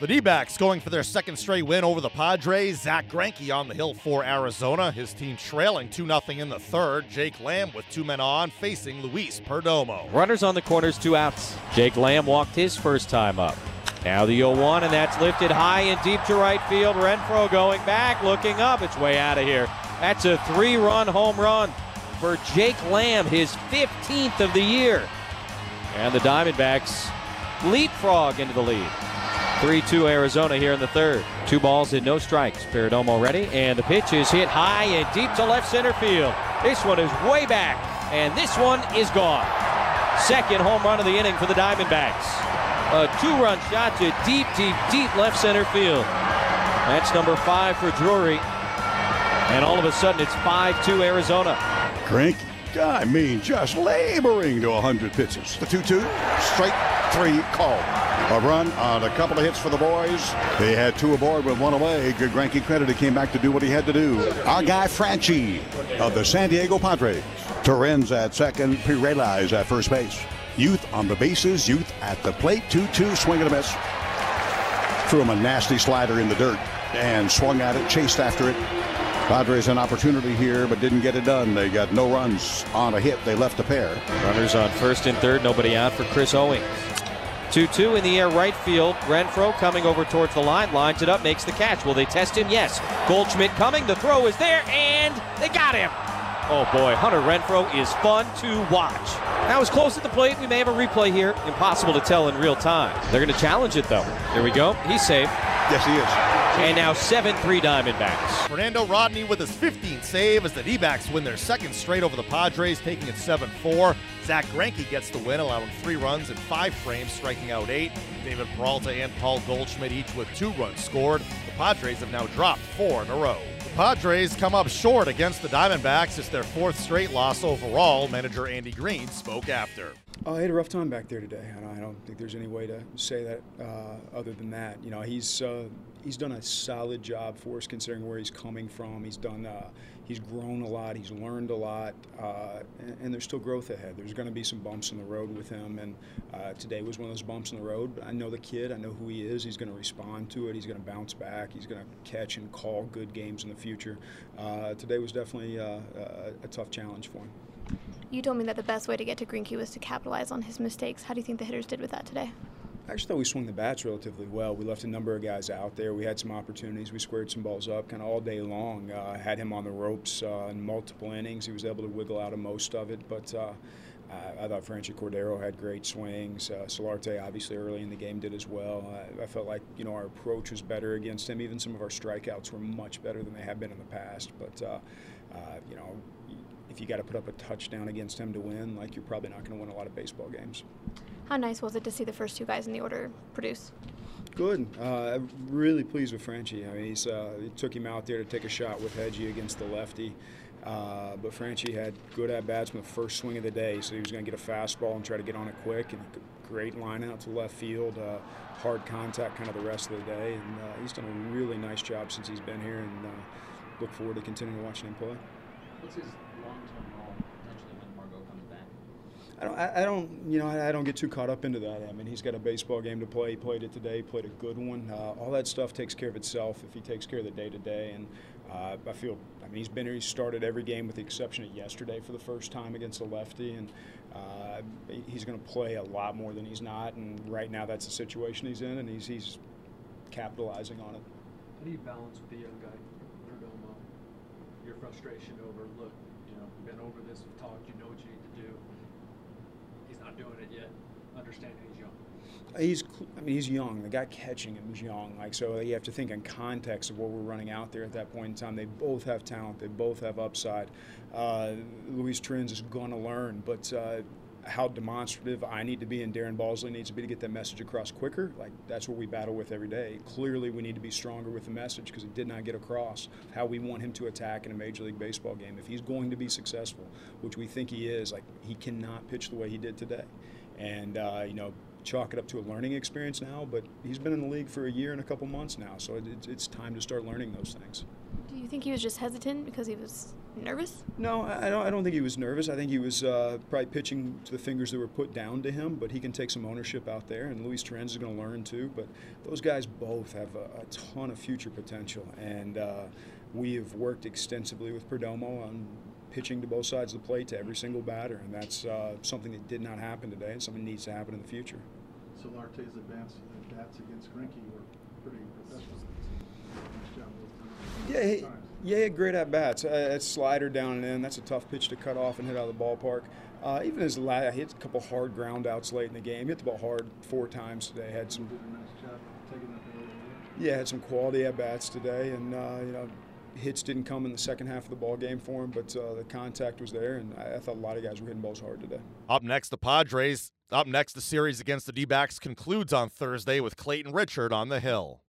The D backs going for their second straight win over the Padres. Zack Greinke on the hill for Arizona. His team trailing 2 0 in the third. Jake Lamb with two men on facing Luis Perdomo. Runners on the corners, two outs. Jake Lamb walked his first time up. Now the 0 1, and that's lifted high and deep to right field. Renfroe going back, looking up. It's way out of here. That's a three run home run for Jake Lamb, his 15th of the year. And the Diamondbacks leapfrog into the lead. 3 2 Arizona here in the third. Two balls and no strikes. Perdomo ready, and the pitch is hit high and deep to left center field. This one is way back, and this one is gone. Second home run of the inning for the Diamondbacks. A two run shot to deep, deep, deep left center field. That's number five for Drury. And all of a sudden, it's 5 2 Arizona. Greinke, I mean, just laboring to 100 pitches. The 2 2, straight three call. A run on a couple of hits for the boys. They had two aboard with one away. Good Greinke credit. He came back to do what he had to do. Our guy, Franchy of the San Diego Padres. Torrens at second, Pirelas at first base. Youth on the bases, youth at the plate. 2 2, swing and a miss. Threw him a nasty slider in the dirt and swung at it, chased after it. Padres an opportunity here, but didn't get it done. They got no runs on a hit. They left a pair. Runners on first and third, nobody out for Chris Owings. 2 2 in the air, right field. Renfroe coming over towards the line, lines it up, makes the catch. Will they test him? Yes. Goldschmidt coming, the throw is there, and they got him. Oh boy, Hunter Renfroe is fun to watch. Now was close at the plate. We may have a replay here. Impossible to tell in real time. They're going to challenge it though. There we go. He's safe. Yes, he is. And now 7 3 Diamondbacks. Fernando Rodney with his 15th save as the D backs win their second straight over the Padres, taking it 7 4. Zack Greinke gets the win, allowing three runs in five frames, striking out eight. David Peralta and Paul Goldschmidt each with two runs scored. The Padres have now dropped four in a row. The Padres come up short against the Diamondbacks. It's their fourth straight loss overall. Manager Andy Green spoke after. I had a rough time back there today. I don't, I don't think there's any way to say that uh, other than that. You know, he's uh, he's done a solid job for us considering where he's coming from. He's done uh, he's grown a lot. He's learned a lot, uh, and, and, there's still growth ahead. There's going to be some bumps in the road with him, and uh, today was one of those bumps in the road. But I know the kid. I know who he is. He's going to respond to it. He's going to bounce back. He's going to catch and call good games in the future. today was definitely a tough challenge for him. You told me that the best way to get to Greinke was to capitalize on his mistakes. How do you think the hitters did with that today? I actually thought we swung the bats relatively well. We left a number of guys out there. We had some opportunities. We squared some balls up kind of all day long. Uh, had him on the ropes uh, in multiple innings. He was able to wiggle out of most of it, but uh, I thought Franchy Cordero had great swings. Uh, Solarte, obviously, early in the game did as well. I felt like you know our approach was better against him. Even some of our strikeouts were much better than they have been in the past. But uh, uh, you know, if you got to put up a touchdown against him to win, like you're probably not going to win a lot of baseball games. How nice was it to see the first two guys in the order produce? Good. Uh, I'm really pleased with Franchy. I mean, he's, uh, it took him out there to take a shot with Hedgie against the lefty. Uh, but Franchy had good at bats from the first swing of the day, so he was going to get a fastball and try to get on it quick. And great line out to left field, uh, hard contact kind of the rest of the day. And uh, he's done a really nice job since he's been here, and uh, look forward to continuing to watching him play. What's his long-term role potentially when Margot comes back? I don't, I, I don't, you know, I, I, don't get too caught up into that. I mean, he's got a baseball game to play. He played it today. Played a good one. Uh, all that stuff takes care of itself if he takes care of the day to day. And uh, I feel, I mean, he's been here. He started every game with the exception of yesterday for the first time against a lefty, and uh, he's going to play a lot more than he's not. And right now, that's the situation he's in, and he's he's capitalizing on it. How do you balance with the young guy? your frustration over, look, you know, we've been over this, we've talked, you know what you need to do. He's not doing it yet. Understanding he's young. He's, I mean, he's young. The guy catching him is young. Like, so you have to think in context of what we're running out there at that point in time. They both have talent. They both have upside. Uh, Luis Torrens is going to learn, but uh, how demonstrative I need to be and Darren Balsley needs to be to get that message across quicker. Like that's what we battle with every day. Clearly, we need to be stronger with the message because it did not get across how we want him to attack in a Major League Baseball game. If he's going to be successful, which we think he is, like he cannot pitch the way he did today. And uh, you know, chalk it up to a learning experience now. But he's been in the league for a year and a couple months now, so it, it's time to start learning those things. Do you think he was just hesitant because he was nervous? No, I don't. I don't think he was nervous. I think he was uh, probably pitching to the fingers that were put down to him. But he can take some ownership out there, and Luis Torrens is going to learn too. But those guys both have a, a ton of future potential, and uh, we have worked extensively with Perdomo on pitching to both sides of the plate to every single batter, and that's uh, something that did not happen today, and something needs to happen in the future. Solarte's advance at bats against Greinke were pretty professional. Nice job both times. Yeah, he, yeah, he had great at bats. Uh, that slider down and in, that's a tough pitch to cut off and hit out of the ballpark. Uh, even his la he hit a couple hard ground outs late in the game. He hit the ball hard four times today. Had some, Did a nice job taking up yeah, had some quality at bats today, and uh, you know, hits didn't come in the second half of the ball game for him, but uh, the contact was there, and I, I thought a lot of guys were hitting balls hard today. Up next, the Padres. Up next, the series against the D backs concludes on Thursday with Clayton Richard on the hill.